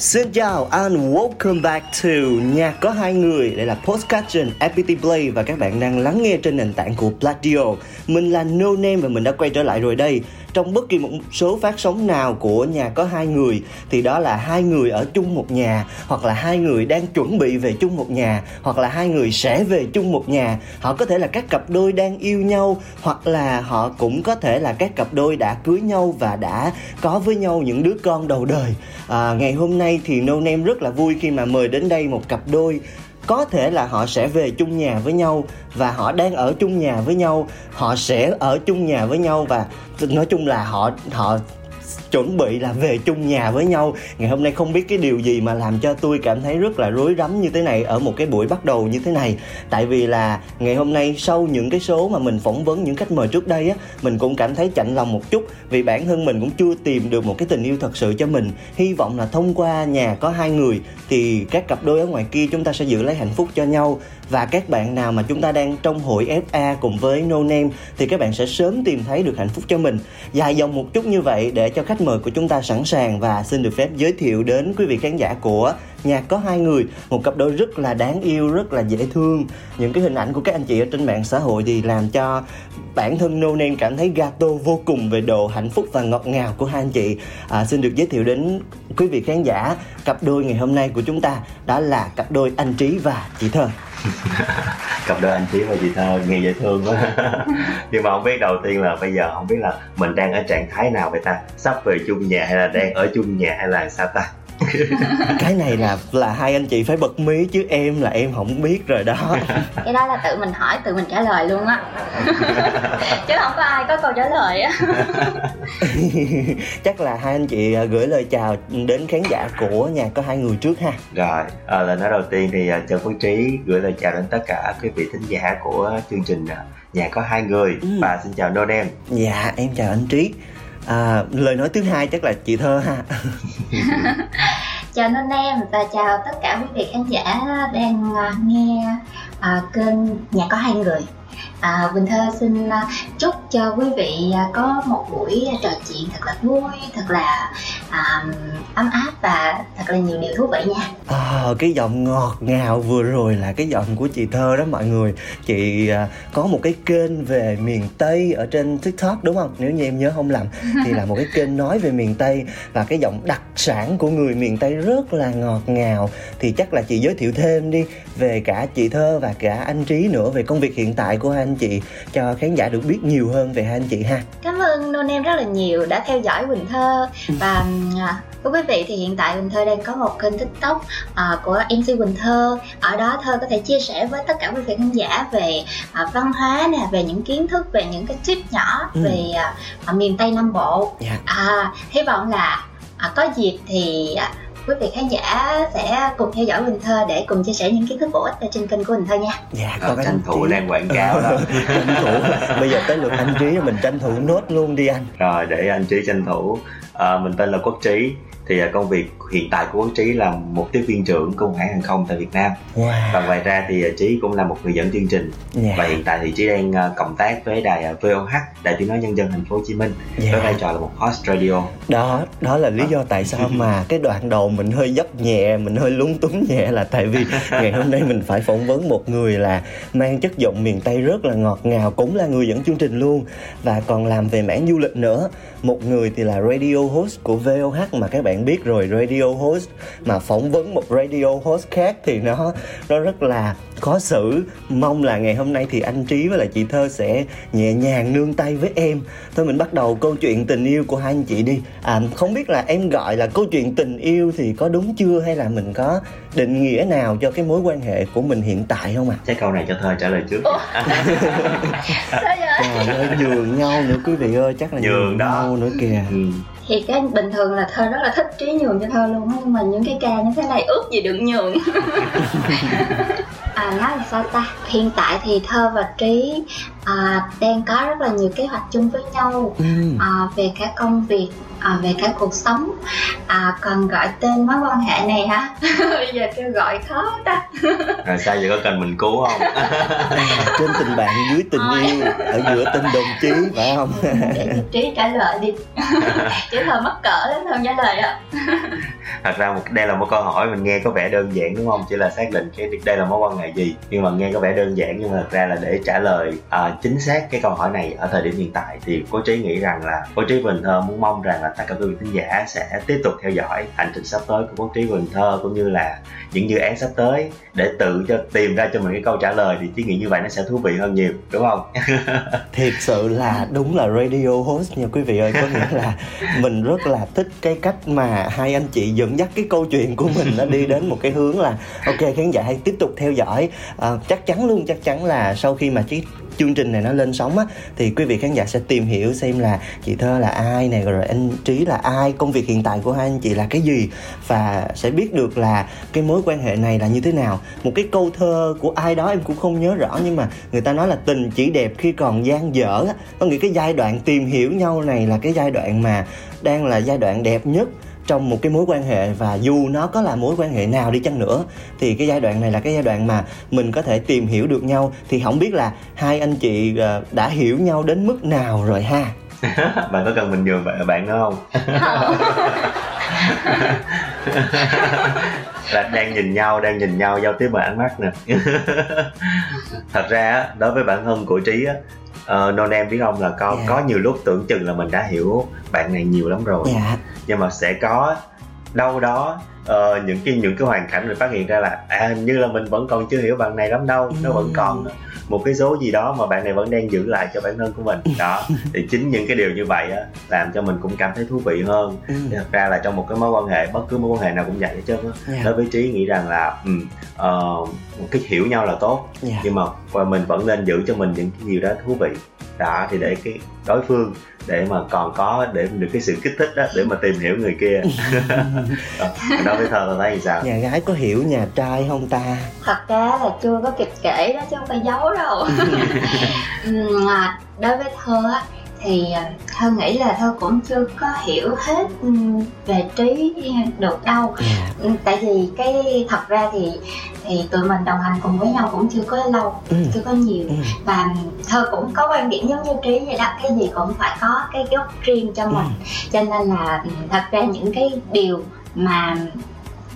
Xin chào and welcome back to Nhà có hai người. Đây là podcast trên FPT Play Và các bạn đang lắng nghe trên nền tảng của Pladio Mình là No Name và mình đã quay trở lại rồi đây. Trong bất kỳ một số phát sóng nào của Nhà có hai người Thì đó là hai người ở chung một nhà Hoặc là hai người đang chuẩn bị về chung một nhà Hoặc là hai người sẽ về chung một nhà. Họ có thể là các cặp đôi đang yêu nhau Hoặc là họ cũng có thể là các cặp đôi đã cưới nhau Và đã có với nhau những đứa con đầu đời. À, Ngày hôm nay thì No Name rất là vui khi mà mời đến đây một cặp đôi có thể là họ sẽ về chung nhà với nhau và họ đang ở chung nhà với nhau, họ sẽ ở chung nhà với nhau và nói chung là họ họ chuẩn bị là về chung nhà với nhau. Ngày hôm nay không biết cái điều gì mà làm cho tôi cảm thấy rất là rối rắm như thế này ở một cái buổi bắt đầu như thế này. Tại vì là ngày hôm nay sau những cái số mà mình phỏng vấn, những khách mời trước đây á, mình cũng cảm thấy chạnh lòng một chút. Vì bản thân mình cũng chưa tìm được một cái tình yêu thật sự cho mình. Hy vọng là thông qua nhà có hai người thì các cặp đôi ở ngoài kia chúng ta sẽ giữ lấy hạnh phúc cho nhau. Và các bạn nào mà chúng ta đang trong hội FA cùng với No Name thì các bạn sẽ sớm tìm thấy được hạnh phúc cho mình. Dài dòng một chút như vậy để cho khách mời của chúng ta sẵn sàng và xin được phép giới thiệu đến quý vị khán giả của nhạc có hai người một cặp đôi rất là đáng yêu rất là dễ thương. Những cái hình ảnh của các anh chị ở trên mạng xã hội thì làm cho bản thân No Name cảm thấy gato vô cùng về độ hạnh phúc và ngọt ngào của hai anh chị. À, xin được giới thiệu đến quý vị khán giả cặp đôi ngày hôm nay của chúng ta đó là cặp đôi anh Trí và chị Thơ. Cặp đôi anh Trí và chị Thơ nghe dễ thương quá. Nhưng mà không biết đầu tiên là bây giờ không biết là mình đang ở trạng thái nào vậy ta? Sắp về chung nhà hay là đang ở chung nhà hay là sao ta? cái này là là hai anh chị phải bật mí chứ em là em không biết rồi đó. Cái đó là tự mình hỏi tự mình trả lời luôn á. Chứ không có ai có câu trả lời á. Chắc là hai anh chị à, gửi lời chào đến khán giả của nhà có hai người trước ha. Rồi à, lời nói đầu tiên thì à, trần phước trí gửi lời chào đến tất cả quý vị thính giả của chương trình à, nhà có hai người. Ừ. và xin chào nôn em dạ em chào anh trí à, lời nói thứ hai chắc là chị thơ ha. Chào nên em và chào tất cả quý vị khán giả đang à, nghe à, kênh nhà có hai người. À, Quỳnh Thơ xin à, chúc cho quý vị à, có một buổi trò chuyện thật là vui, thật là à, ấm áp và thật là nhiều điều thú vị nha. À, cái giọng ngọt ngào vừa rồi là cái giọng của chị Thơ đó mọi người. Chị à, có một cái kênh về miền Tây ở trên TikTok đúng không? Nếu như em nhớ không lầm thì là một cái kênh nói về miền Tây và cái giọng đặc sản của người miền Tây rất là ngọt ngào. Thì chắc là chị giới thiệu thêm đi về cả chị Thơ và cả anh Trí nữa về công việc hiện tại của anh anh chị cho khán giả được biết nhiều hơn về hai anh chị ha cảm ơn nôn em rất là nhiều đã theo dõi quỳnh thơ và à, với quý vị thì hiện tại quỳnh thơ đang có một kênh tiktok uh, của mc quỳnh thơ ở đó thơ có thể chia sẻ với tất cả quý vị khán giả về uh, văn hóa nè về những kiến thức về những cái tip nhỏ ừ. về uh, miền tây nam bộ yeah. Dạ. à, hy vọng là uh, có dịp thì uh, quý vị khán giả sẽ cùng theo dõi Quỳnh Thơ để cùng chia sẻ những kiến thức bổ ích ở trên kênh của Quỳnh Thơ nha. Dạ, còn tranh thủ đang quảng cáo đó. tranh thủ. Bây giờ tới lượt anh Trí mình tranh thủ nốt luôn đi anh. Rồi để anh Trí tranh thủ. À, mình tên là Quốc Trí thì à, công việc hiện tại của Trí là một tiếp viên trưởng của một hãng hàng không tại Việt Nam wow. và ngoài ra thì à, Trí cũng là một người dẫn chương trình yeah. Và hiện tại thì Trí đang à, cộng tác với đài VOH đài tiếng nói nhân dân thành phố Hồ Chí Minh yeah. với vai trò là một host radio đó đó là lý do tại sao mà cái đoạn đầu mình hơi dấp nhẹ mình hơi lúng túng nhẹ là tại vì ngày hôm nay mình phải phỏng vấn một người là mang chất giọng miền Tây rất là ngọt ngào cũng là người dẫn chương trình luôn và còn làm về mảng du lịch nữa một người thì là radio host của VOH mà các bạn biết rồi radio host mà phỏng vấn một radio host khác thì nó nó rất là khó xử. Mong là ngày hôm nay thì anh trí với lại chị thơ sẽ nhẹ nhàng nương tay với em. Thôi mình bắt đầu câu chuyện tình yêu của hai anh chị đi. À không biết là em gọi là câu chuyện tình yêu thì có đúng chưa hay là mình có định nghĩa nào cho cái mối quan hệ của mình hiện tại không ạ? À? câu này cho thơ trả lời trước trời ơi nhường nhau nữa quý vị ơi chắc là nhường, nhường nhau nữa kìa. Ừ thì cái bình thường là thơ rất là thích trí nhường cho thơ luôn nhưng mà những cái ca như thế này ước gì đừng nhường. À, nói là sao ta? Hiện tại thì thơ và trí à, đang có rất là nhiều kế hoạch chung với nhau. Ừ. à, về cả công việc à, về cả cuộc sống. À, còn gọi tên mối quan hệ này hả? Bây giờ kêu gọi khó ta. À, sao vậy có cần mình cứu không? Trên tình bạn dưới tình Thôi. yêu ở giữa tình đồng chí phải không? Để trí trả lời đi. Chứ hơi mắc cỡ lắm hơn trả lời ạ thật ra một đây là một câu hỏi mình nghe có vẻ đơn giản đúng không? Chỉ là xác định cái đây là mối quan hệ gì. Nhưng mà nghe có vẻ đơn giản nhưng mà thật ra là để trả lời à, chính xác cái câu hỏi này ở thời điểm hiện tại thì cô trí nghĩ rằng là cô trí bình thơ muốn mong rằng là tất cả quý vị khán giả sẽ tiếp tục theo dõi hành trình sắp tới của cô trí bình thơ cũng như là những dự án sắp tới để tự cho tìm ra cho mình cái câu trả lời thì trí nghĩ như vậy nó sẽ thú vị hơn nhiều đúng không? Thiệt sự là đúng là radio host nha quý vị ơi. Có nghĩa là mình rất là thích cái cách mà hai anh chị dẫn dắt cái câu chuyện của mình nó đi đến một cái hướng là ok khán giả hãy tiếp tục theo dõi. À, chắc chắn luôn chắc chắn là sau khi mà cái chương trình này nó lên sóng á thì quý vị khán giả sẽ tìm hiểu xem là chị thơ là ai này rồi anh trí là ai công việc hiện tại của hai anh chị là cái gì và sẽ biết được là cái mối quan hệ này là như thế nào. Một cái câu thơ của ai đó em cũng không nhớ rõ nhưng mà người ta nói là tình chỉ đẹp khi còn gian dở á. Có nghĩa cái giai đoạn tìm hiểu nhau này là cái giai đoạn mà đang là giai đoạn đẹp nhất trong một cái mối quan hệ và dù nó có là mối quan hệ nào đi chăng nữa thì cái giai đoạn này là cái giai đoạn mà mình có thể tìm hiểu được nhau thì không biết là hai anh chị ờ, đã hiểu nhau đến mức nào rồi ha bạn có cần mình nhường bạn bạn nữa không là đang nhìn nhau đang nhìn nhau giao tiếp bằng ánh mắt nè thật ra đối với bản thân của trí á uh, non em biết không là có yeah. Dạ. có nhiều lúc tưởng chừng là mình đã hiểu bạn này nhiều lắm rồi yeah. Nhưng mà sẽ có đâu đó uh, những cái những cái hoàn cảnh mình phát hiện ra là à như là mình vẫn còn chưa hiểu bạn này lắm đâu nó vẫn còn một cái số gì đó mà bạn này vẫn đang giữ lại cho bản thân của mình. Đó thì chính những cái điều như vậy á làm cho mình cũng cảm thấy thú vị hơn. Ừ. thật ra là trong một cái mối quan hệ bất cứ mối quan hệ nào cũng vậy hết trơn á. Yeah. đối với trí nghĩ rằng là um, uh, một cái hiểu nhau là tốt yeah. nhưng mà mình vẫn nên giữ cho mình những cái điều đó thú vị. Đó thì để cái đối phương để mà còn có để được cái sự kích thích đó để mà tìm hiểu người kia. Đó với thơ là thấy thì sao nhà gái có hiểu nhà trai không ta thật ra là chưa có kịp kể đó chứ không phải giấu đâu đối với thơ á thì à, thơ nghĩ là thơ cũng chưa có hiểu hết ừ, về trí được đâu yeah. Ừ, tại vì cái thật ra thì thì tụi mình đồng hành cùng với nhau cũng chưa có lâu ừ. chưa có nhiều ừ. và thơ cũng có quan điểm giống như trí vậy đó cái gì cũng phải có cái gốc riêng cho mình ừ. cho nên là ừ, thật ra những cái điều mà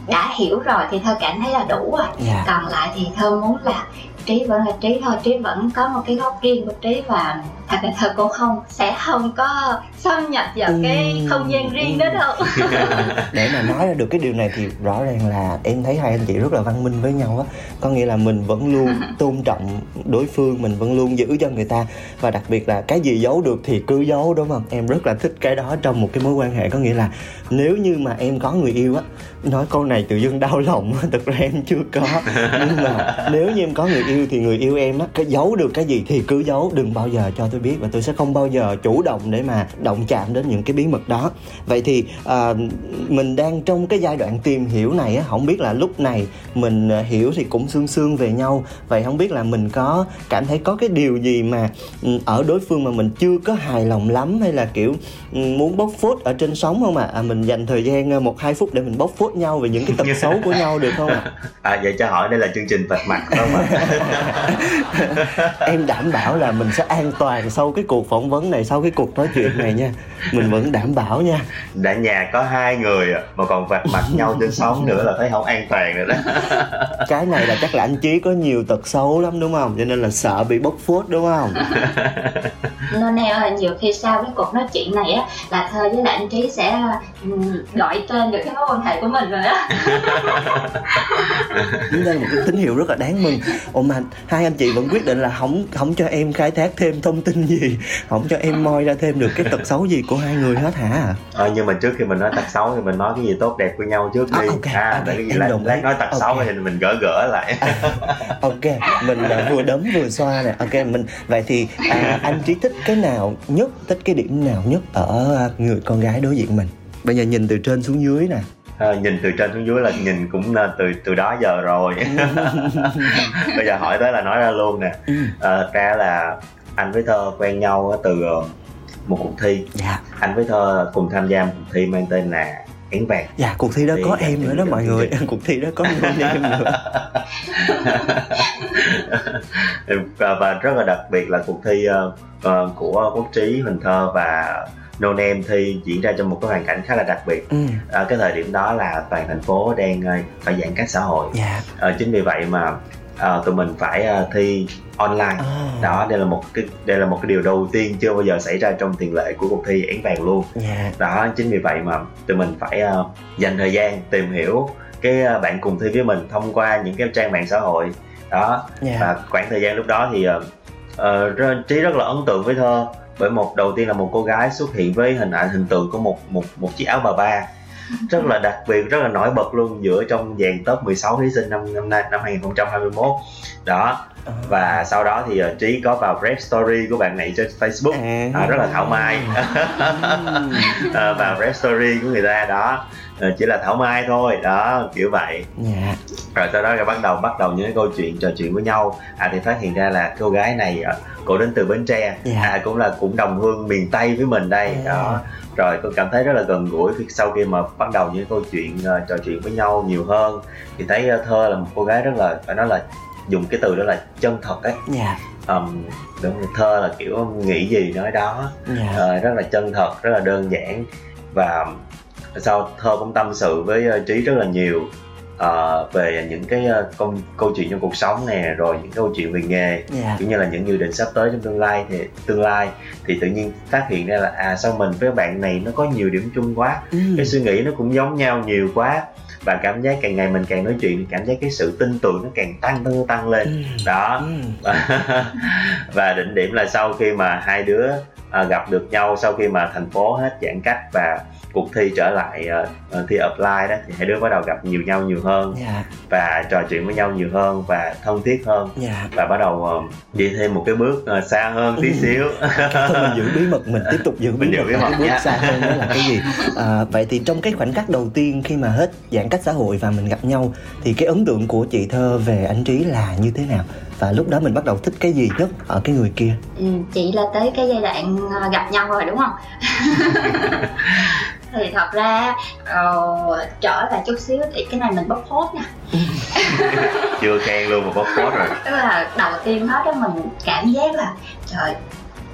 đã hiểu rồi thì thơ cảm thấy là đủ rồi yeah. còn lại thì thơ muốn là trí vẫn là trí thôi trí vẫn có một cái góc riêng của trí và thật ra thơ cũng không sẽ không có xâm nhập vào ừ. cái không gian riêng đó đâu. Để mà nói ra được cái điều này thì rõ ràng là em thấy hai anh chị rất là văn minh với nhau á. Có nghĩa là mình vẫn luôn tôn trọng đối phương mình vẫn luôn giữ cho người ta. Và đặc biệt là cái gì giấu được thì cứ giấu đúng không? Em rất là thích cái đó trong một cái mối quan hệ. Có nghĩa là nếu như mà em có người yêu á nói câu này tự dưng đau lòng. Thực ra em chưa có. Nhưng mà nếu như em có người yêu thì người yêu em á cái giấu được cái gì thì cứ giấu đừng bao giờ cho tôi biết và tôi sẽ không bao giờ chủ động để mà động chạm đến những cái bí mật đó vậy thì à, mình đang trong cái giai đoạn tìm hiểu này á không biết là lúc này mình à, hiểu thì cũng xương xương về nhau vậy không biết là mình có cảm thấy có cái điều gì mà ừ, ở đối phương mà mình chưa có hài lòng lắm hay là kiểu ừ, muốn bóc phốt ở trên sóng không ạ à? à, mình dành thời gian à, một hai phút để mình bóc phốt nhau về những cái tật xấu của nhau được không ạ à? à vậy cho hỏi đây là chương trình vạch mặt không ạ em đảm bảo là mình sẽ an toàn sau cái cuộc phỏng vấn này, sau cái cuộc nói chuyện này nha mình vẫn đảm bảo nha. Đã nhà có hai người mà còn vạch mặt nhau trên sóng nữa là thấy không an toàn rồi đó. Cái này là chắc là anh chí có nhiều tật xấu lắm đúng không? Cho nên là sợ bị bóc phốt đúng không? Nên là nhiều khi sau cái cuộc nói chuyện này á là thơ với lại anh trí sẽ gọi tên được cái mối quan hệ của mình rồi á. Đây là một cái tín hiệu rất là đáng mừng. Ồ mà hai anh chị vẫn quyết định là không không cho em khai thác thêm thông tin gì không cho em moi ra thêm được cái tật xấu gì của hai người hết hả? Ờ, nhưng mà trước khi mình nói tật xấu thì mình nói cái gì tốt đẹp của nhau trước đi. à, okay, à, okay, cái gì lát, lát nói tật okay. xấu thì mình gỡ gỡ lại. À, ok mình uh, vừa đấm vừa xoa nè. Ok mình vậy thì à, anh trí thích cái nào nhất? Thích cái điểm nào nhất ở người con gái đối diện mình? Bây giờ nhìn từ trên xuống dưới nè. À, nhìn từ trên xuống dưới là nhìn cũng từ từ đó giờ rồi. Bây giờ hỏi tới là nói ra luôn nè. À, ra là anh với thơ quen nhau từ một cuộc thi. Dạ. anh với thơ cùng tham gia một cuộc thi mang tên là én vàng dạ cuộc thi đó thì có em nữa đó mọi người cuộc thi đó có em nữa và, và rất là đặc biệt là cuộc thi uh, của quốc trí huỳnh thơ và no name thi diễn ra trong một cái hoàn cảnh khá là đặc biệt ừ. à, cái thời điểm đó là toàn thành phố đang uh, phải giãn cách xã hội yeah. Dạ. à, chính vì vậy mà uh, tụi mình phải uh, thi online oh. đó đây là một cái đây là một cái điều đầu tiên chưa bao giờ xảy ra trong tiền lệ của cuộc thi én vàng luôn yeah. Dạ. đó chính vì vậy mà tụi mình phải uh, dành thời gian tìm hiểu cái uh, bạn cùng thi với mình thông qua những cái trang mạng xã hội đó yeah. Dạ. và khoảng thời gian lúc đó thì uh, uh, trí rất là ấn tượng với thơ bởi một đầu tiên là một cô gái xuất hiện với hình ảnh hình tượng của một một một chiếc áo bà ba rất là đặc biệt rất là nổi bật luôn giữa trong dàn top 16 thí sinh năm năm nay năm 2021 đó ờ. và sau đó thì uh, trí có vào red story của bạn này trên facebook. À, à, rất là thảo mai. À, vào red story của người ta đó chỉ là thảo mai thôi đó kiểu vậy yeah. Dạ. rồi sau đó rồi bắt đầu bắt đầu những cái câu chuyện trò chuyện với nhau à thì phát hiện ra là cô gái này cô đến từ bến tre yeah. Dạ. à cũng là cũng đồng hương miền tây với mình đây yeah. đó rồi tôi cảm thấy rất là gần gũi khi sau khi mà bắt đầu những câu chuyện uh, trò chuyện với nhau nhiều hơn thì thấy uh, thơ là một cô gái rất là phải nói là dùng cái từ đó là chân thật ấy yeah. Dạ. um, đúng rồi, thơ là kiểu nghĩ gì nói đó yeah. uh, rất là chân thật rất là đơn giản và sau thơ cũng tâm sự với uh, trí rất là nhiều uh, về những cái uh, công câu chuyện trong cuộc sống nè rồi những câu chuyện về nghề yeah. Dạ. cũng như là những dự định sắp tới trong tương lai thì tương lai thì tự nhiên phát hiện ra là à sao mình với bạn này nó có nhiều điểm chung quá mm. cái suy nghĩ nó cũng giống nhau nhiều quá và cảm giác càng ngày mình càng nói chuyện cảm giác cái sự tin tưởng nó càng tăng tăng tăng lên mm. đó mm. và định điểm là sau khi mà hai đứa à, gặp được nhau sau khi mà thành phố hết giãn cách và cuộc thi trở lại uh, thi apply đó thì hai đứa bắt đầu gặp nhiều nhau nhiều hơn yeah. Dạ. và trò chuyện với nhau nhiều hơn và thân thiết hơn yeah. Dạ. và bắt đầu uh, đi thêm một cái bước uh, xa hơn tí ừ. xíu thôi mình giữ bí mật mình tiếp tục giữ bí mật, bí mật cái bước xa hơn đó là cái gì à, vậy thì trong cái khoảnh khắc đầu tiên khi mà hết giãn cách xã hội và mình gặp nhau thì cái ấn tượng của chị thơ về anh trí là như thế nào và lúc đó mình bắt đầu thích cái gì nhất ở cái người kia? Ừ, chị là tới cái giai đoạn gặp nhau rồi đúng không? Thì thật ra uh, trở lại chút xíu thì cái này mình bóc phốt nha. Chưa khen luôn mà bóc phốt rồi. Tức là đầu tiên hết đó mình cảm giác là trời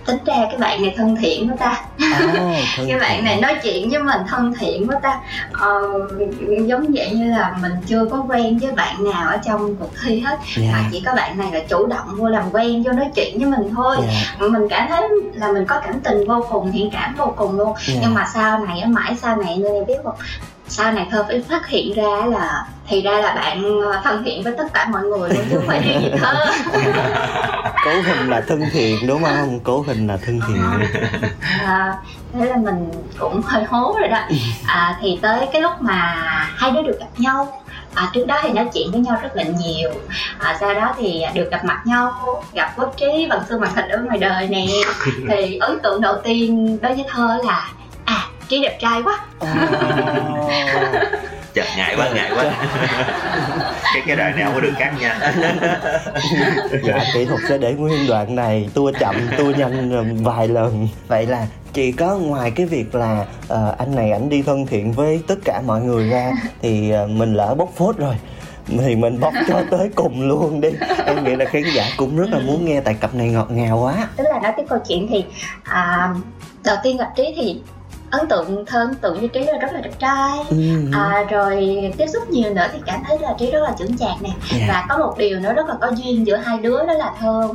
tính ra cái bạn này thân thiện với ta. Oh, cái bạn này nói chuyện với mình thân thiện với ta. Ờ, giống vậy như là mình chưa có quen với bạn nào ở trong cuộc thi hết. Yeah. mà chỉ có bạn này là chủ động vô làm quen vô nói chuyện với mình thôi. Yeah. mình cảm thấy là mình có cảm tình vô cùng thiện cảm vô cùng luôn. Yeah. nhưng mà sau này mãi sau này nên biết không sau này thơ phải phát hiện ra là thì ra là bạn ờ, thân thiện với tất cả mọi người luôn chứ không phải riêng gì thơ cố hình là thân thiện đúng không? Cố hình là thân thiện. À, thế là mình cũng hơi hố rồi đó. À, thì tới cái lúc mà hai đứa được gặp nhau à, trước đó thì nói chuyện với nhau rất là nhiều. À, sau đó thì được gặp mặt nhau gặp quốc trí bằng xương bằng thịt ở ngoài đời nè. Thì ấn tượng đầu tiên đối với thơ là trí đẹp trai quá. Chật ngại quá ngại quá. Cái cái đoạn nào có được cắt nha dạ kỹ thuật sẽ để nguyên đoạn này. Tua chậm tua nhanh vài lần. Vậy là chị có ngoài cái việc là uh, anh này ảnh đi thân thiện với tất cả mọi người ra thì uh, mình lỡ bóc phốt rồi thì mình bóc cho tới cùng luôn đi. Em nghĩ là khán giả cũng rất là muốn nghe tại cặp này ngọt ngào quá. Tức là nói cái câu chuyện thì à, đầu tiên gặp trí thì ấn tượng thơ ấn tượng với trí là rất là đẹp trai ừ. à, rồi tiếp xúc nhiều nữa thì cảm thấy là trí rất là trưởng chạc nè yeah. Dạ. và có một điều nữa rất là có duyên giữa hai đứa đó là thơ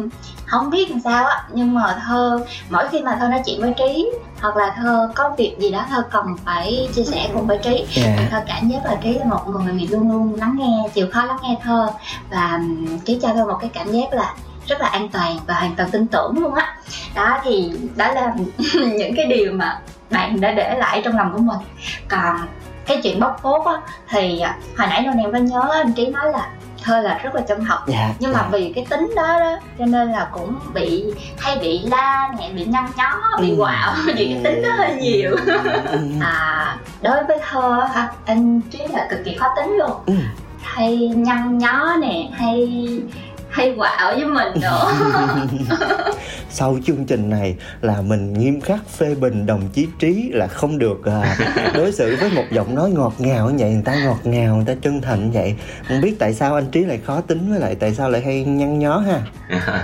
không biết làm sao á nhưng mà thơ mỗi khi mà thơ nói chuyện với trí hoặc là thơ có việc gì đó thơ cần phải chia sẻ cùng với trí yeah. Dạ. thơ cảm giác là trí là một người luôn luôn lắng nghe chịu khó lắng nghe thơ và trí cho thơ một cái cảm giác là rất là an toàn và hoàn toàn tin tưởng luôn á đó thì đó là những cái điều mà bạn đã để lại trong lòng của mình còn cái chuyện bóc phốt á thì à, hồi nãy nô em có nhớ anh trí nói là thơ là rất là chân thật dạ, nhưng mà dạ. vì cái tính đó đó cho nên là cũng bị hay bị la nè bị nhăn nhó bị ừ. quạo vì cái tính đó hơi nhiều ừ. Ừ. à đối với thơ hả anh trí là cực kỳ khó tính luôn ừ. hay nhăn nhó nè hay hay quạo với mình nữa sau chương trình này là mình nghiêm khắc phê bình đồng chí trí là không được uh, đối xử với một giọng nói ngọt ngào như vậy người ta ngọt ngào người ta chân thành như vậy không biết tại sao anh trí lại khó tính với lại tại sao lại hay nhăn nhó ha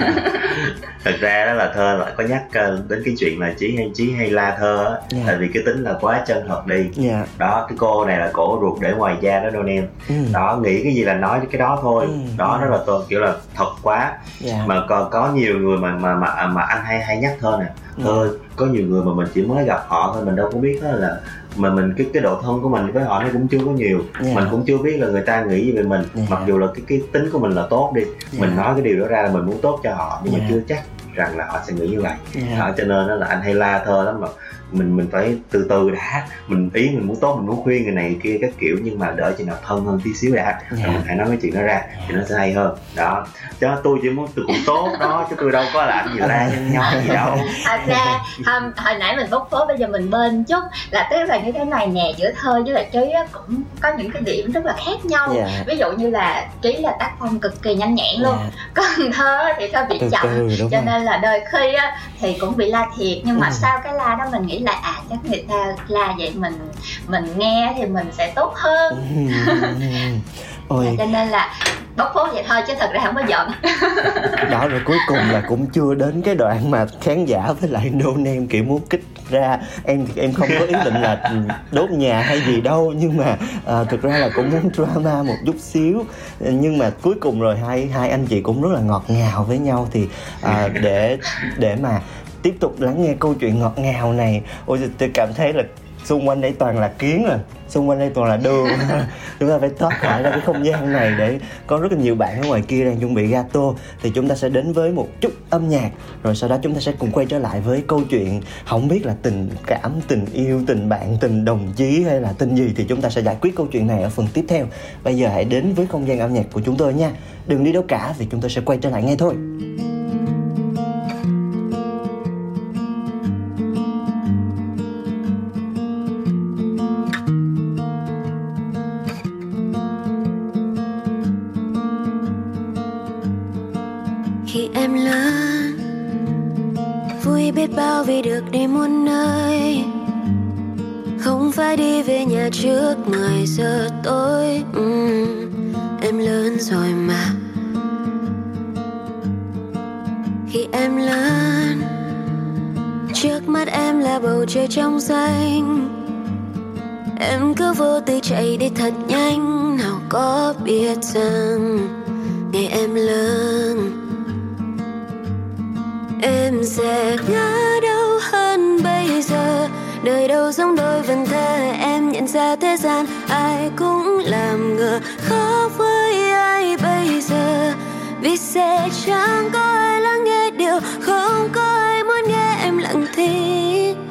thật ra đó là thơ lại có nhắc ờ, đến cái chuyện là chí hay chí hay la thơ á yeah. Dạ. tại vì cái tính là quá chân thật đi yeah. Dạ. đó cái cô này là cổ ruột để ngoài da đó đâu em ừ. đó nghĩ cái gì là nói cái đó thôi ừ. đó đó là tôi kiểu là thật quá yeah. Dạ. mà còn có nhiều người mà mà mà mà anh hay hay nhắc thơ nè thơ ừ. có nhiều người mà mình chỉ mới gặp họ thôi mình đâu có biết đó là mà mình cái cái độ thân của mình với họ nó cũng chưa có nhiều yeah. mình cũng chưa biết là người ta nghĩ gì về mình yeah. mặc dù là cái cái tính của mình là tốt đi yeah. mình nói cái điều đó ra là mình muốn tốt cho họ nhưng yeah. mà chưa chắc rằng là họ sẽ nghĩ như vậy yeah. đó, cho nên là anh hay la thơ lắm mà mình mình phải từ từ đã. Mình ý mình muốn tốt mình muốn khuyên người này kia các kiểu nhưng mà đợi cho nào thân hơn tí xíu đã. Yeah. rồi mình hãy nói cái chuyện đó ra thì nó sẽ hay hơn. Đó. Chứ tôi chỉ muốn tôi cũng tốt đó chứ tôi đâu có làm gì ra nhóm gì đâu. Thật ra um, hồi nãy mình bốc phố bây giờ mình bên chút. Là tức là như thế này nè giữa thơ với lại trí cũng có những cái điểm rất là khác nhau. Yeah. ví dụ như là trí là tác phong cực kỳ nhanh nhẹn luôn. Yeah. còn thơ thì thơ bị chậm. cho nên là đôi khi á, thì cũng bị la thiệt. Nhưng mà ừ. sau cái la đó mình nghĩ là à chắc người ta la vậy mình mình nghe thì mình sẽ tốt hơn. Ôi. cho nên là bóc phốt vậy thôi chứ thật ra không có giận. Đó rồi cuối cùng là cũng chưa đến cái đoạn mà khán giả với lại no name kiểu muốn kích ra. Em em không có ý định là đốt nhà hay gì đâu nhưng mà à, thực ra là cũng muốn drama một chút xíu. Nhưng mà cuối cùng rồi hai hai anh chị cũng rất là ngọt ngào với nhau thì à, để để mà tiếp tục lắng nghe câu chuyện ngọt ngào này. Ôi tôi cảm thấy là xung quanh đây toàn là kiến rồi xung quanh đây toàn là đường chúng ta phải thoát khỏi ra cái không gian này để có rất là nhiều bạn ở ngoài kia đang chuẩn bị gato. Thì chúng ta sẽ đến với một chút âm nhạc. Rồi sau đó chúng ta sẽ cùng quay trở lại với câu chuyện không biết là tình cảm, tình yêu, tình bạn, tình đồng chí hay là tình gì thì chúng ta sẽ giải quyết câu chuyện này ở phần tiếp theo. Bây giờ hãy đến với không gian âm nhạc của chúng tôi nha. Đừng đi đâu cả vì chúng tôi sẽ quay trở lại ngay thôi. Biết bao vì được đi muôn nơi. Không phải đi về nhà trước 10 giờ tối. Uhm, em lớn rồi mà. Khi em lớn trước mắt em là bầu trời trong xanh. Em cứ vô tư chạy đi thật nhanh. Nào có biết rằng ngày em lớn em sẽ ngã đâu hơn bây giờ? Đời đâu giống đôi vần thơ? Em nhận ra thế gian ai cũng làm ngờ. Khó với ai bây giờ? Vì sẽ chẳng có ai lắng nghe điều không có ai muốn nghe em lặng thinh.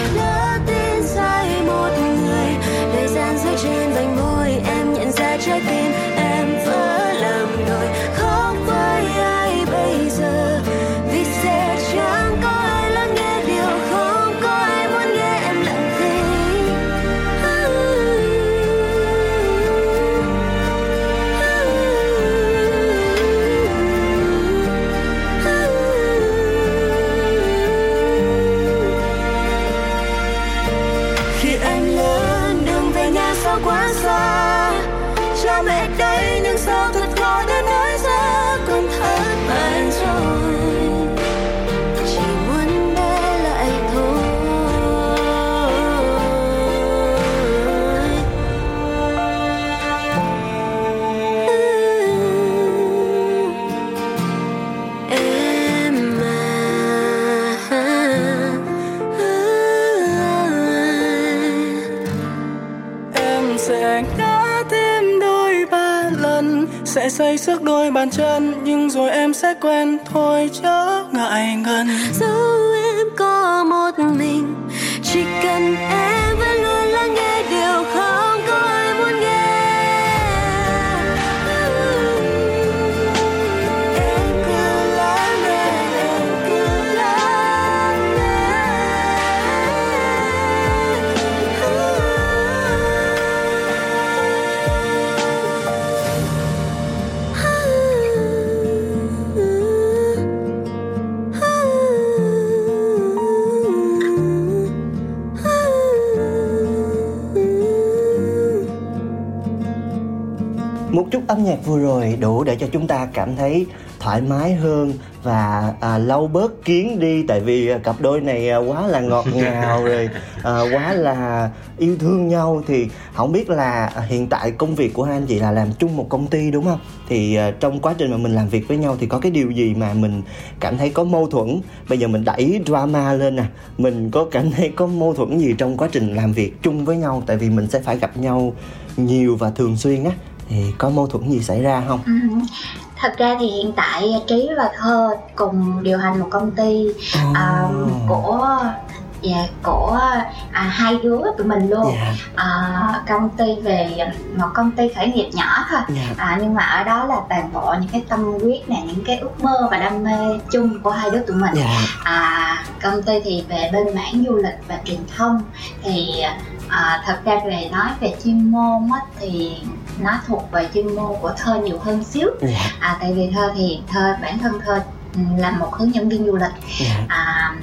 Trên vành môi em nhận ra trái tim sẽ xây sức đôi bàn chân, nhưng rồi em sẽ quen. Thôi chớ ngại ngần. Dù em có một mình, chỉ cần em chút âm nhạc vừa rồi đủ để cho chúng ta cảm thấy thoải mái hơn và à, lau bớt kiến đi tại vì à, cặp đôi này à, quá là ngọt ngào rồi à, quá là yêu thương nhau. Thì không biết là à, hiện tại công việc của hai anh chị là làm chung một công ty đúng không? Thì à, trong quá trình mà mình làm việc với nhau thì có cái điều gì mà mình cảm thấy có mâu thuẫn? Bây giờ mình đẩy drama lên nè. Mình có cảm thấy có mâu thuẫn gì trong quá trình làm việc chung với nhau? Tại vì mình sẽ phải gặp nhau nhiều và thường xuyên á thì có mâu thuẫn gì xảy ra không? Ừ. Thật ra thì hiện tại Trí và Thơ cùng điều hành một công ty à, của dạ, của à, hai đứa tụi mình luôn. Dạ. À, công ty về một công ty khởi nghiệp nhỏ thôi. Dạ. À, nhưng mà ở đó là toàn bộ những cái tâm huyết nè những cái ước mơ và đam mê chung của hai đứa tụi mình. Dạ. À, công ty thì về bên mảng du lịch và truyền thông. Thì à, thật ra về nói về chuyên môn á, thì nó thuộc về chuyên môn của thơ nhiều hơn xíu. Dạ. À, tại vì thơ thì thơ bản thân thơ ừ, là một hướng dẫn viên du lịch. Dạ. À,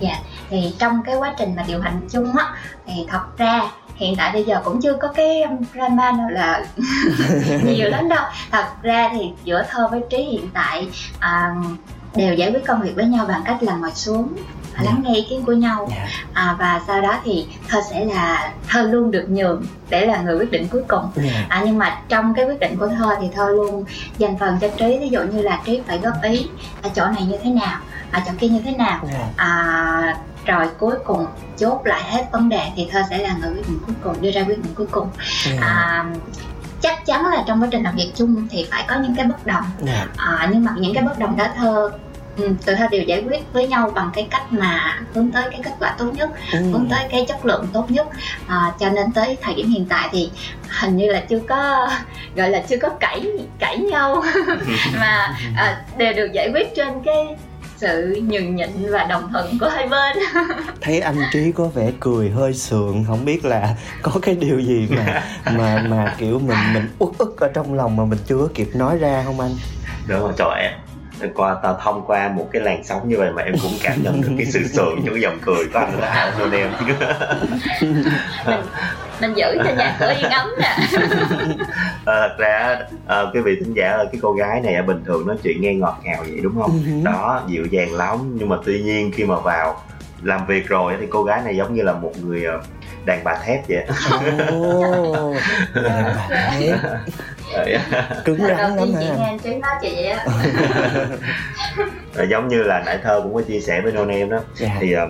dạ thì trong cái quá trình mà điều hành chung á thì thật ra hiện tại bây giờ cũng chưa có cái drama nào là nhiều lắm đâu. Thật ra thì giữa thơ với trí hiện tại à, đều giải quyết công việc với nhau bằng cách là ngồi xuống Dạ. lắng nghe ý kiến của nhau. Dạ. À, và sau đó thì thơ sẽ là thơ luôn được nhường để là người quyết định cuối cùng. Dạ. À, nhưng mà trong cái quyết định của thơ thì thơ luôn dành phần cho trí. Ví dụ như là trí phải góp ý ở chỗ này như thế nào ở chỗ kia như thế nào. Dạ. À, rồi cuối cùng chốt lại hết vấn đề thì thơ sẽ là người quyết định cuối cùng đưa ra quyết định cuối cùng. Dạ. À, chắc chắn là trong quá trình làm việc chung thì phải có những cái bất đồng. Dạ. À, nhưng mà những cái bất đồng đó thơ ừ, tụi thơ đều giải quyết với nhau bằng cái cách mà hướng tới cái kết quả tốt nhất Ừ. hướng tới cái chất lượng tốt nhất. À, cho nên tới thời điểm hiện tại thì hình như là chưa có gọi là chưa có cãi cãi nhau. Mà à, đều được giải quyết trên cái sự nhường nhịn và đồng thuận của hai bên. Thấy anh trí có vẻ cười hơi sượng không biết là có cái điều gì mà mà mà kiểu mình mình uất ức ở trong lòng mà mình chưa kịp nói ra không anh? Đúng rồi trời qua tao thông qua một cái làn sóng như vậy mà em cũng cảm nhận được cái sự sượng trong cái dòng cười của anh đó à, luôn em? Mình mình giữ cho nhà cửa yên ấm nè. Ờ, thật ra à, quý vị thính giả ơi cái cô gái này bình thường nói chuyện nghe ngọt ngào vậy đúng không? Ừ. đó dịu dàng lắm nhưng mà tuy nhiên khi mà vào làm việc rồi thì cô gái này giống như là một người ờ, đàn bà thép vậy ồ đàn bà thép. Ờ, cứng rắn lắm chị nghe anh nói chị vậy á. Ờ, giống như là nãy thơ cũng có chia sẻ với nôn em đó. Dạ. Thì ờ,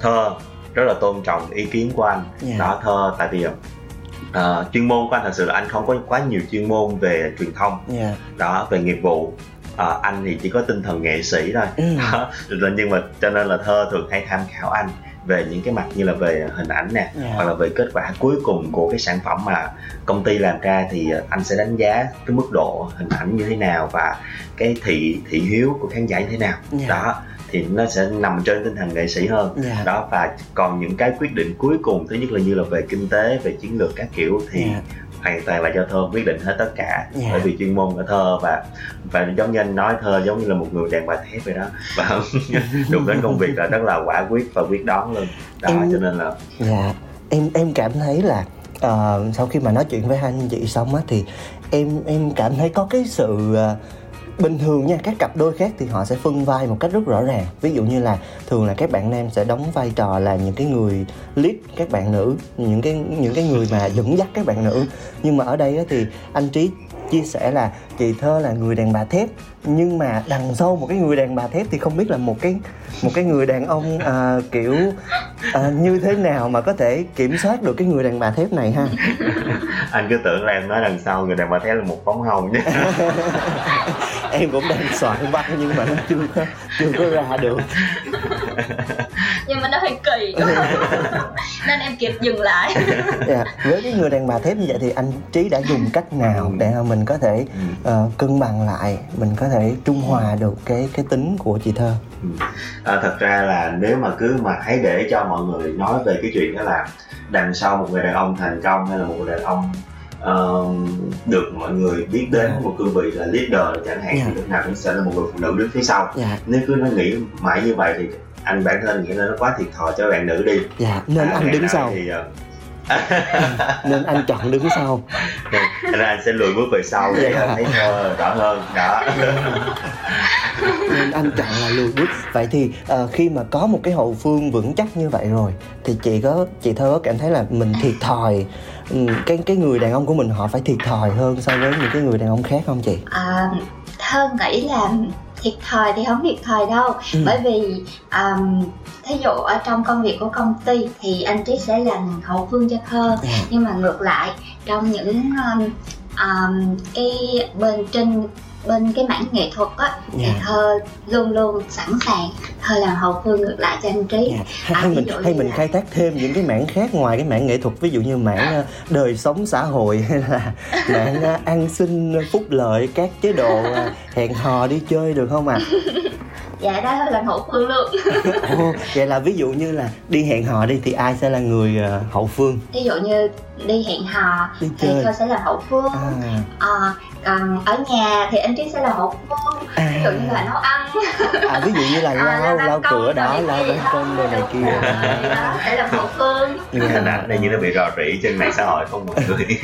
thơ rất là tôn trọng ý kiến của anh. Dạ. đó thơ tại vì ờ, chuyên môn của anh thật sự là anh không có quá nhiều chuyên môn về truyền thông. Dạ. Đó về nghiệp vụ Ờ, anh thì chỉ có tinh thần nghệ sĩ thôi Ừ. nhưng mà cho nên là thơ thường hay tham khảo anh về những cái mặt như là về hình ảnh nè Dạ. hoặc là về kết quả cuối cùng của cái sản phẩm mà công ty làm ra thì ờ, anh sẽ đánh giá cái mức độ hình ảnh như thế nào và cái thị thị hiếu của khán giả như thế nào Dạ. đó thì nó sẽ nằm trên tinh thần nghệ sĩ hơn Dạ. đó và còn những cái quyết định cuối cùng thứ nhất là như là về kinh tế về chiến lược các kiểu thì Dạ. Hoàn toàn là do thơ quyết định hết tất cả. Dạ. bởi vì chuyên môn của thơ và và giống như anh nói thơ giống như là một người đàn bà thép vậy đó. Và đụng đến công việc là rất là quả quyết và quyết đoán luôn. Đó Em- cho nên là dạ. Em em cảm thấy là ờ, sau khi mà nói chuyện với hai anh chị xong á thì em em cảm thấy có cái sự ờ, bình thường nha, các cặp đôi khác thì họ sẽ phân vai một cách rất rõ ràng. Ví dụ như là thường là các bạn nam sẽ đóng vai trò là những cái người lead các bạn nữ, những cái những cái người mà dẫn dắt các bạn nữ. Nhưng mà ở đây thì anh trí chia sẻ là chị thơ là người đàn bà thép nhưng mà đằng sau một cái người đàn bà thép thì không biết là một cái một cái người đàn ông à, kiểu à, như thế nào mà có thể kiểm soát được cái người đàn bà thép này ha? Anh cứ tưởng là em nói đằng sau người đàn bà thép là một bóng hồng nhé em cũng đang soạn văn nhưng mà nó chưa có chưa có ra được. Nhưng mà nó hơi kỳ. Nên em kịp dừng lại. Yeah. Dạ, với cái người đàn bà thép như vậy thì anh trí đã dùng cách nào để mình có thể uh, cân bằng lại mình có thể trung hòa được cái cái tính của chị thơ ừ. à, thật ra là nếu mà cứ mà hãy để cho mọi người nói về cái chuyện đó là đằng sau một người đàn ông thành công hay là một người đàn ông uh, được mọi người biết đến yeah. Dạ. một cương vị là leader chẳng hạn yeah. thì dạ. lúc nào cũng sẽ là một người phụ nữ đứng phía sau yeah. nếu cứ nó nghĩ mãi như vậy thì anh bản thân nghĩ là nó quá thiệt thòi cho bạn nữ đi dạ nên à, anh đứng sau thì uh, nên anh chọn đứng sau. Nên anh sẽ lùi bước về sau để yeah. thấy uh, rõ hơn đó. Nên anh chọn là lùi bước. Vậy thì uh, khi mà có một cái hậu phương vững chắc như vậy rồi thì chị có chị thơ có cảm thấy là mình thiệt thòi ừ, cái cái người đàn ông của mình họ phải thiệt thòi hơn so với những cái người đàn ông khác không chị? À, thơ nghĩ là thiệt thòi thì không thiệt thòi đâu ừ. bởi vì um, thí dụ ở trong công việc của công ty thì anh trí sẽ là hậu phương cho thơ ừ. nhưng mà ngược lại trong những um, um, cái bên trên bên cái mảng nghệ thuật á yeah. thì dạ. thơ luôn luôn sẵn sàng thơ làm hậu phương ngược lại cho anh trí yeah. Dạ. hay, à, mình hay mình là... khai thác thêm những cái mảng khác ngoài cái mảng nghệ thuật ví dụ như mảng ờ, đời sống xã hội hay là mảng ờ, an sinh phúc lợi các chế độ ờ, hẹn hò đi chơi được không ạ à? dạ đó là hậu phương luôn. Ồ, vậy là ví dụ như là đi hẹn hò đi thì ai sẽ là người uh, hậu phương? Ví dụ như đi hẹn hò đi thì tôi sẽ là hậu phương. À. à, còn ở nhà thì anh trí sẽ là hậu phương. À. ví dụ như là nấu ăn. À ví dụ như là lau à, lau cửa đó lau ban công đồ này kia. Đó sẽ là hậu phương. Nhưng hình ảnh này như nó bị rò rỉ trên mạng xã hội không mọi người.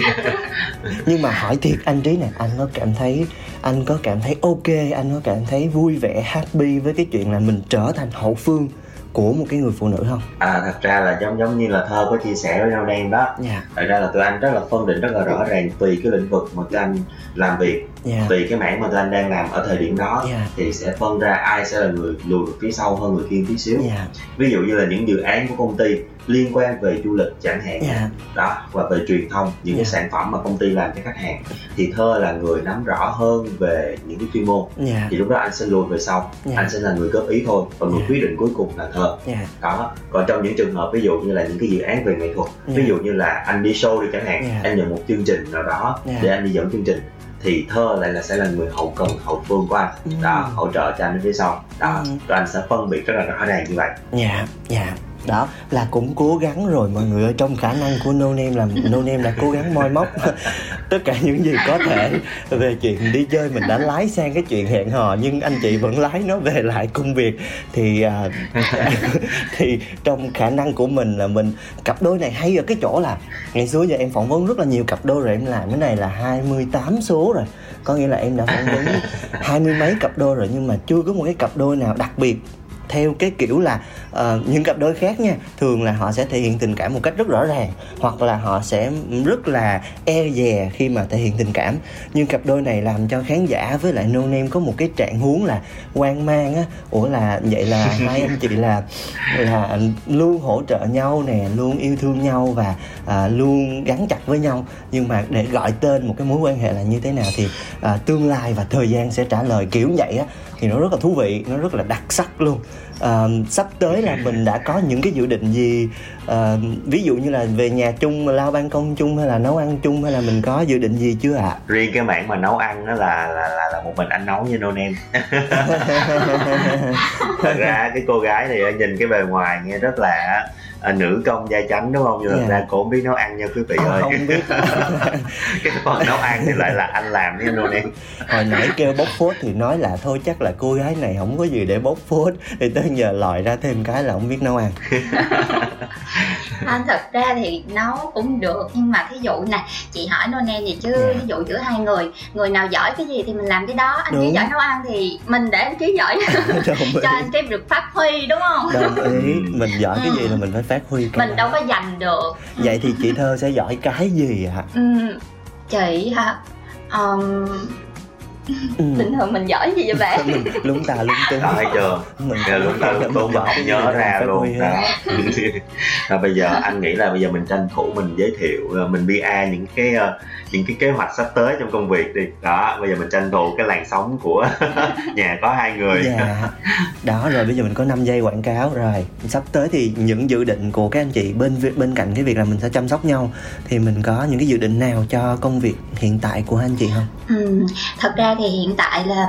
Nhưng mà hỏi thiệt anh trí này anh có cảm thấy anh có cảm thấy ok anh có cảm thấy vui vẻ happy với cái chuyện là mình trở thành hậu phương của một cái người phụ nữ không? À thật ra là giống giống như là thơ có chia sẻ với nhau đen đó. Yeah. Dạ. Thật ra là tụi anh rất là phân định rất là rõ ràng tùy cái lĩnh vực mà tụi anh làm việc, yeah. Dạ. tùy cái mảng mà tụi anh đang làm ở thời điểm đó yeah. Dạ. thì sẽ phân ra ai sẽ là người lùi được phía sau hơn người kia tí xíu. Yeah. Ví dụ như là những dự án của công ty liên quan về du lịch chẳng hạn yeah. Dạ. đó và về truyền thông những yeah. cái dạ. sản phẩm mà công ty làm cho khách hàng thì thơ là người nắm rõ hơn về những cái chuyên môn yeah. Dạ. thì lúc đó anh sẽ lùi về sau yeah. anh sẽ là người góp ý thôi và người yeah. quyết định cuối cùng là thơ yeah. đó còn trong những trường hợp ví dụ như là những cái dự án về nghệ thuật yeah. ví dụ như là anh đi show đi chẳng hạn yeah. anh nhận một chương trình nào đó yeah. để anh đi dẫn chương trình thì thơ lại là sẽ là người hậu cần hậu phương của anh ừ. đó hỗ trợ cho anh ở phía sau đó ừ. rồi anh sẽ phân biệt rất là rõ ràng như vậy dạ yeah, dạ yeah đó là cũng cố gắng rồi mọi người ơi. Trong khả năng của No Name là No Name đã cố gắng moi móc tất cả những gì có thể về chuyện đi chơi. Mình đã lái sang cái chuyện hẹn hò nhưng anh chị vẫn lái nó về lại công việc. Thì à, thì trong khả năng của mình là mình cặp đôi này hay ở cái chỗ là ngày xưa giờ em phỏng vấn rất là nhiều cặp đôi rồi em làm cái này là 28 số rồi. Có nghĩa là em đã phỏng vấn hai mươi mấy cặp đôi rồi nhưng mà chưa có một cái cặp đôi nào đặc biệt theo cái kiểu là uh, những cặp đôi khác nha thường là họ sẽ thể hiện tình cảm một cách rất rõ ràng hoặc là họ sẽ rất là e dè khi mà thể hiện tình cảm. Nhưng cặp đôi này làm cho khán giả với lại no name có một cái trạng huống là quan mang á. Ủa là vậy là hai anh chị là là luôn hỗ trợ nhau nè luôn yêu thương nhau và uh, luôn gắn chặt với nhau. Nhưng mà để gọi tên một cái mối quan hệ là như thế nào thì uh, tương lai và thời gian sẽ trả lời kiểu vậy á thì nó rất là thú vị nó rất là đặc sắc luôn. À, sắp tới là mình đã có những cái dự định gì? À, ví dụ như là về nhà chung lao ban công chung hay là nấu ăn chung hay là mình có dự định gì chưa ạ? À? riêng cái mảng mà nấu ăn đó là là là, là một mình anh nấu như nôn em. Thật ra cái cô gái này nhìn cái bề ngoài nghe rất là à, nữ công gia chánh đúng không? Nhưng yeah. ra cô không biết nấu ăn nha quý vị à, ơi. không biết. Cái phần nấu ăn thì lại là anh làm nha nôn em. Hồi nãy kêu bốc phốt thì nói là thôi chắc là cô gái này không có gì để bốc phốt. Thì tới giờ lòi ra thêm cái là không biết nấu ăn. Anh thật ra thì nấu cũng được nhưng mà thí dụ nè chị hỏi nô em gì chứ yeah. Dạ. ví dụ giữa hai người người nào giỏi cái gì thì mình làm cái đó. Anh chỉ giỏi nấu ăn thì mình để anh trí giỏi. Cho anh cái được phát huy đúng không? Đồng ý. Mình giỏi cái gì là mình phải phát huy cái mình đâu có giành được. Vậy thì chị thơ sẽ giỏi cái gì ạ? À? ừ, chị hả? Um, ừ. bình thường mình giỏi gì vậy bạn? Mình lúng ta lúng túng. Thấy chưa mình lúng ta lúng túng không nhớ ra luôn đó. rồi bây giờ anh nghĩ là bây giờ mình tranh thủ mình giới thiệu ờ, mình BA những cái ờ, những cái kế hoạch sắp tới trong công việc đi. Đó bây giờ mình tranh thủ cái làn sóng của nhà có hai người. Dạ. đó rồi bây giờ mình có 5 giây quảng cáo. Rồi sắp tới thì những dự định của các anh chị bên bên cạnh cái việc là mình sẽ chăm sóc nhau thì mình có những cái dự định nào cho công việc hiện tại của anh chị không? Ừ, thật ra thì hiện tại là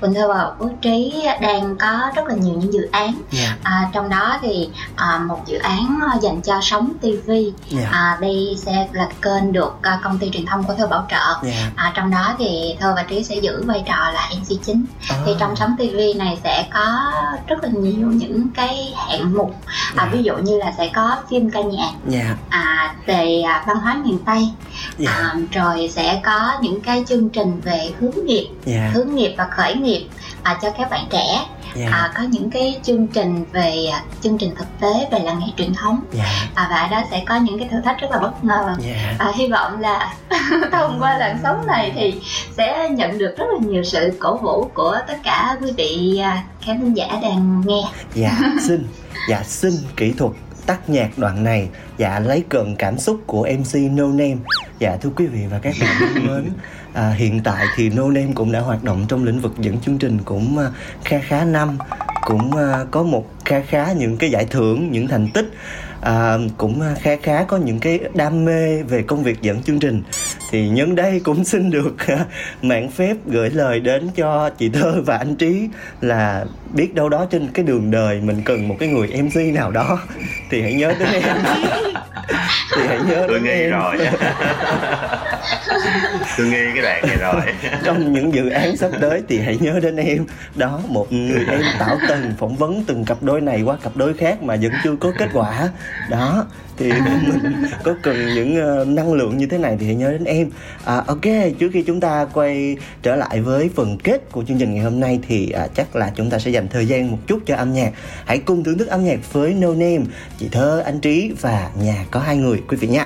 Quỳnh Thư và Quốc Trí đang có rất là nhiều những dự án yeah. Dạ. à, trong đó thì à, một dự án dành cho sóng TV yeah. Dạ. à, đây sẽ là kênh được à, công ty truyền thông của Thư bảo trợ yeah. Dạ. à, trong đó thì Thư và Trí sẽ giữ vai trò là MC chính oh. thì trong sóng TV này sẽ có rất là nhiều những cái hạng mục yeah. à, ví dụ như là sẽ có phim ca nhạc yeah. à, về à, văn hóa miền Tây yeah. à, rồi sẽ có những cái chương trình về hướng nghiệp yeah. hướng nghiệp và khởi nghiệp à, cho các bạn trẻ yeah. à, có những cái chương trình về à, chương trình thực tế về làng nghề truyền thống yeah. à, và ở đó sẽ có những cái thử thách rất là bất ngờ yeah. à, hy vọng là thông qua làn sóng này thì sẽ nhận được rất là nhiều sự cổ vũ của tất cả quý vị à, khán thính giả đang nghe dạ xin dạ xin kỹ thuật tắt nhạc đoạn này dạ lấy cận cảm xúc của mc no name dạ thưa quý vị và các bạn thân mến à, hiện tại thì no name cũng đã hoạt động trong lĩnh vực dẫn chương trình cũng uh, kha khá năm cũng uh, có một kha khá những cái giải thưởng những thành tích à, cũng à, khá khá có những cái đam mê về công việc dẫn chương trình thì nhân đây cũng xin được mạng phép gửi lời đến cho chị thơ và anh trí là biết đâu đó trên cái đường đời mình cần một cái người mc nào đó. Thì hãy nhớ đến em. Thì hãy nhớ tôi nghi rồi. Tôi nghi cái đoạn này rồi. Trong những dự án sắp tới thì hãy nhớ đến em. Đó một người em tạo tần phỏng vấn từng cặp đôi này qua cặp đôi khác mà vẫn chưa có kết quả. Đó thì mình có cần những uh, năng lượng như thế này thì hãy nhớ đến em. À, ok trước khi chúng ta quay trở lại với phần kết của chương trình ngày hôm nay thì à, chắc là chúng ta sẽ dành thời gian một chút cho âm nhạc. Hãy cùng thưởng thức âm nhạc với No Name chị thơ anh trí và nhà có hai người quý vị nhé.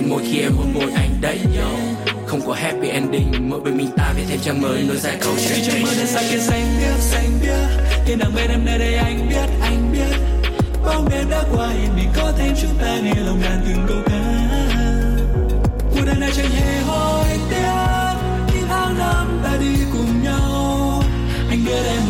Trên môi khi em hôn môi anh đấy, yo. Không có happy ending, mỗi bên mình ta viết thêm trang mới, nối dài câu chuyện. Trong mơ đêm xa kia xanh biếc xanh biếc thiên đàng bên em nơi đây anh biết anh biết. Bóng đêm đã qua, hiện mình có thêm chúng ta nghe lòng đàn từng câu ca. Cuộc đời này chẳng hề hối tiếc những tháng năm ta đi cùng nhau. Anh biết em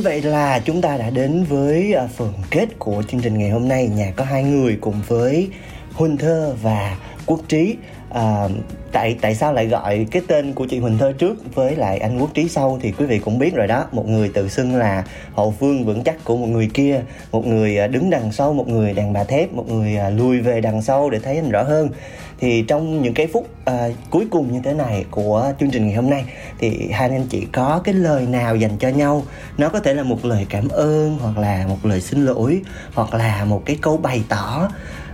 Như vậy là chúng ta đã đến với à, phần kết của chương trình ngày hôm nay. Nhà có hai người cùng với Huỳnh Thơ và Quốc Trí à, tại tại sao lại gọi cái tên của chị Huỳnh Thơ trước với lại anh Quốc Trí sau thì quý vị cũng biết rồi đó. Một người tự xưng là hậu phương vững chắc của một người kia một người ờ, đứng đằng sau một người đàn bà thép một người ờ, lùi về đằng sau để thấy anh rõ hơn. Thì trong những cái phút à, cuối cùng như thế này của chương trình ngày hôm nay thì hai anh chị có cái lời nào dành cho nhau? Nó có thể là một lời cảm ơn hoặc là một lời xin lỗi hoặc là một cái câu bày tỏ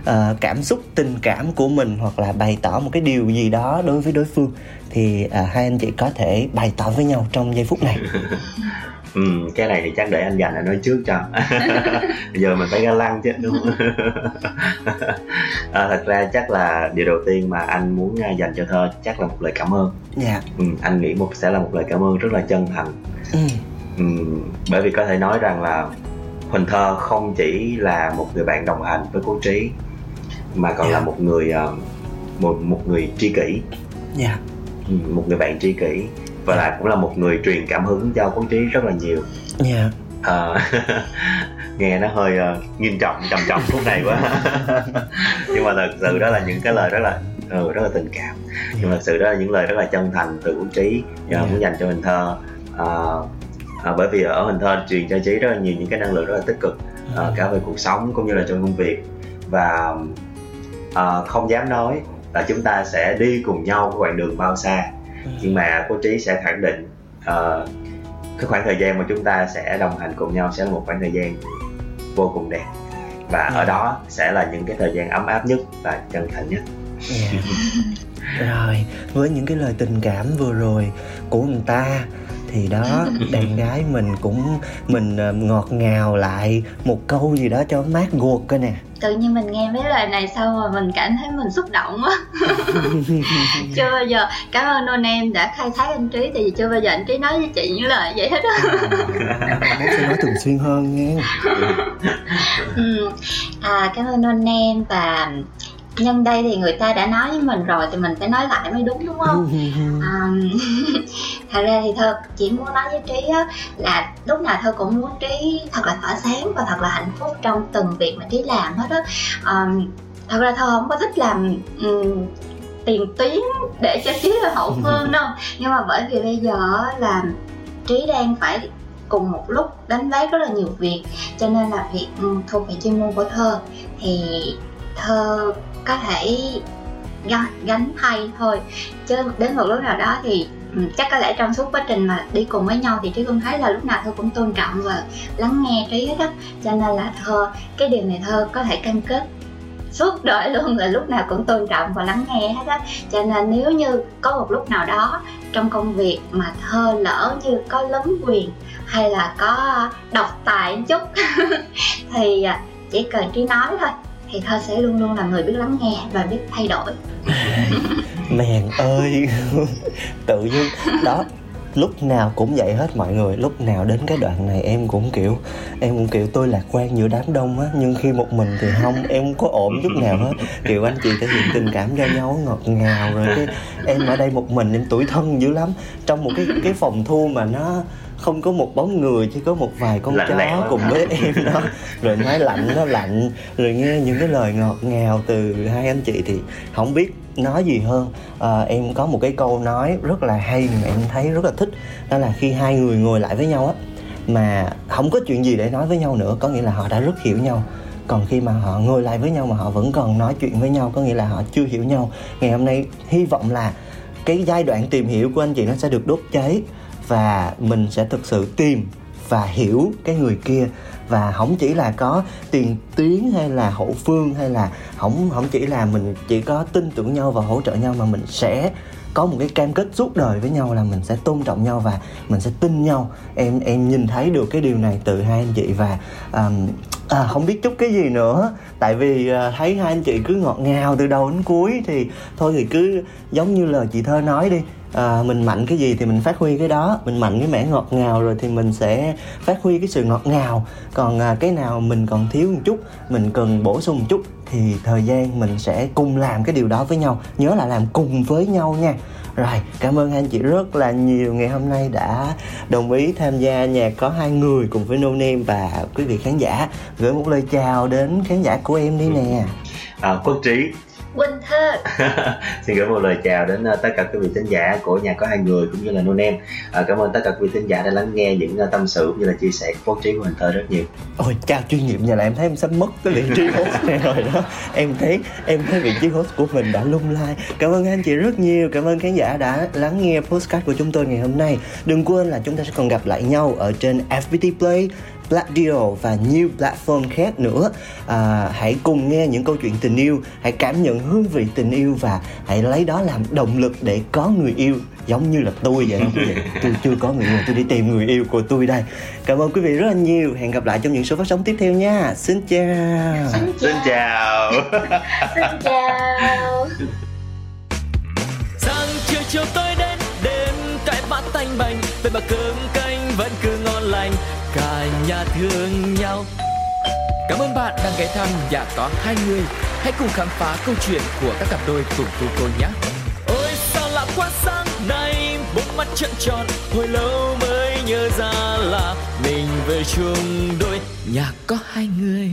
uh, cảm xúc tình cảm của mình hoặc là bày tỏ một cái điều gì đó đối với đối phương thì uh, hai anh chị có thể bày tỏ với nhau trong giây phút này. Ừ, cái này thì chắc để anh dành là nói trước cho. Giờ mình phải ga lăng chứ đúng không? À, thật ra chắc là điều đầu tiên mà anh muốn à, dành cho thơ chắc là một lời cảm ơn. Dạ. Yeah. ừ, anh nghĩ một sẽ là một lời cảm ơn rất là chân thành. Ừ. Ừ, bởi vì có thể nói rằng là Huỳnh Thơ không chỉ là một người bạn đồng hành với Cố Trí mà còn yeah. là một người uh, một một người tri kỷ yeah. Ừ, một người bạn tri kỷ và yeah. là cũng là một người truyền cảm hứng cho quốc trí rất là nhiều yeah. uh, nghe nó hơi uh, nghiêm trọng trầm trọng phút này quá nhưng mà thật sự đó là những cái lời rất là ừ, rất là tình cảm nhưng mà thật sự đó là những lời rất là chân thành từ quốc trí yeah. muốn dành cho mình thơ uh, à, bởi vì ở hình thơ truyền cho trí rất là nhiều những cái năng lượng rất là tích cực à, cả về cuộc sống cũng như là trong công việc và uh, không dám nói là chúng ta sẽ đi cùng nhau cái đoạn đường bao xa ừ. nhưng mà cô trí sẽ khẳng định uh, cái khoảng thời gian mà chúng ta sẽ đồng hành cùng nhau sẽ là một khoảng thời gian vô cùng đẹp và ở ừ. đó sẽ là những cái thời gian ấm áp nhất và chân thành nhất yeah. rồi với những cái lời tình cảm vừa rồi của người ta thì đó đàn gái mình cũng mình ờ, ngọt ngào lại một câu gì đó cho mát guột coi nè tự nhiên mình nghe mấy lời này xong rồi mình cảm thấy mình xúc động quá chưa bao giờ cảm ơn non em đã khai thác anh trí tại vì chưa bao giờ anh trí nói với chị những lời vậy hết á. Bác sẽ nói thường xuyên hơn nha ừ. à cảm ơn non em và nhân đây thì người ta đã nói với mình rồi thì mình phải nói lại mới đúng đúng không? À, thật ra thì thơ chỉ muốn nói với trí á, là lúc nào thơ cũng muốn trí thật là tỏa sáng và thật là hạnh phúc trong từng việc mà trí làm hết á. À, thật ra thơ không có thích làm um, tiền tuyến để cho trí là hậu phương đâu. Nhưng mà bởi vì bây giờ là trí đang phải cùng một lúc đánh vác rất là nhiều việc cho nên là việc thuộc về chuyên môn của thơ. Thì thơ có thể gánh thay thôi. Chứ đến một lúc nào đó thì ừ, chắc có lẽ trong suốt quá trình mà đi cùng với nhau thì trí cũng thấy là lúc nào thơ cũng tôn trọng và lắng nghe trí hết á. Cho nên là thơ, cái điều này thơ có thể cam kết suốt đời luôn là lúc nào cũng tôn trọng và lắng nghe hết á. Cho nên nếu như có một lúc nào đó trong công việc mà thơ lỡ như có lấn quyền hay là có độc tài chút, thì à, chỉ cần trí nói thôi thì thơ sẽ luôn luôn là người biết lắng nghe và biết thay đổi. Mèn ơi. Tự nhiên. Đó lúc nào cũng vậy hết mọi người. Lúc nào đến cái đoạn này em cũng kiểu em cũng kiểu tôi lạc quan giữa đám đông á. Nhưng khi một mình thì không em không có ổn chút nào hết. Kiểu anh chị thể hiện tình cảm cho nhau ngọt ngào rồi cái em ở đây một mình em tuổi thân dữ lắm. Trong một cái cái phòng thu mà nó không có một bóng người chỉ có một vài con lạnh chó cùng với em đó. Rồi nói lạnh nó lạnh rồi nghe những cái lời ngọt ngào từ hai anh chị thì không biết nói gì hơn. À, em có một cái câu nói rất là hay mà em thấy rất là thích đó là khi hai người ngồi lại với nhau á mà không có chuyện gì để nói với nhau nữa có nghĩa là họ đã rất hiểu nhau. Còn khi mà họ ngồi lại với nhau mà họ vẫn còn nói chuyện với nhau có nghĩa là họ chưa hiểu nhau. Ngày hôm nay hy vọng là cái giai đoạn tìm hiểu của anh chị nó sẽ được đốt cháy và mình sẽ thực sự tìm và hiểu cái người kia. Và không chỉ là có tiền tuyến hay là hậu phương hay là không không chỉ là mình chỉ có tin tưởng nhau và hỗ trợ nhau mà mình sẽ có một cái cam kết suốt đời với nhau là mình sẽ tôn trọng nhau và mình sẽ tin nhau. Em em nhìn thấy được cái điều này từ hai anh chị và um, à, không biết chút cái gì nữa. Tại vì uh, thấy hai anh chị cứ ngọt ngào từ đầu đến cuối thì thôi thì cứ giống như lời chị thơ nói đi à, mình mạnh cái gì thì mình phát huy cái đó. Mình mạnh cái mẻ ngọt ngào rồi thì mình sẽ phát huy cái sự ngọt ngào. Còn à, cái nào mình còn thiếu một chút mình cần bổ sung một chút thì thời gian mình sẽ cùng làm cái điều đó với nhau. Nhớ là làm cùng với nhau nha. Rồi cảm ơn anh chị rất là nhiều. Ngày hôm nay đã đồng ý tham gia nhạc có hai người cùng với No Name và quý vị khán giả. Gửi một lời chào đến khán giả của em đi nè. À, Quốc Trí Quỳnh Thơ. Xin gửi một lời chào đến uh, tất cả quý vị thính giả của nhà có hai người cũng như là Nonem. Uh, Cảm ơn tất cả quý vị thính giả đã lắng nghe những uh, tâm sự cũng như là chia sẻ của trí của Quỳnh Thơ rất nhiều. Ôi chào chuyên nghiệp nhà là em thấy em sắp mất cái vị trí host này rồi đó. Em thấy em thấy vị trí host của mình đã lung lai. Cảm ơn anh chị rất nhiều. Cảm ơn khán giả đã lắng nghe postcard của chúng tôi ngày hôm nay. Đừng quên là chúng ta sẽ còn gặp lại nhau ở trên FPT Play Black Deal và nhiều platform khác nữa. À, hãy cùng nghe những câu chuyện tình yêu hãy cảm nhận hương vị tình yêu và hãy lấy đó làm động lực để có người yêu giống như là tôi vậy đó quý vị? Tôi chưa có người yêu tôi đi tìm người yêu của tôi đây. Cảm ơn quý vị rất là nhiều. Hẹn gặp lại trong những số phát sóng tiếp theo nha. Xin chào. Xin chào. Xin chào. Sáng chiều chiều tôi đến đêm cái bát tanh bành. Về mà cơm canh vẫn cứ ngon lành cả nhà thương nhau. Cảm ơn bạn đang ghé thăm nhà có hai người. Hãy cùng khám phá câu chuyện của các cặp đôi cùng cô cô nhé. Ôi sao lạ quá sáng nay Bốn mắt trận tròn, Hồi lâu mới nhớ ra là Mình về chung đôi. Nhà có hai người.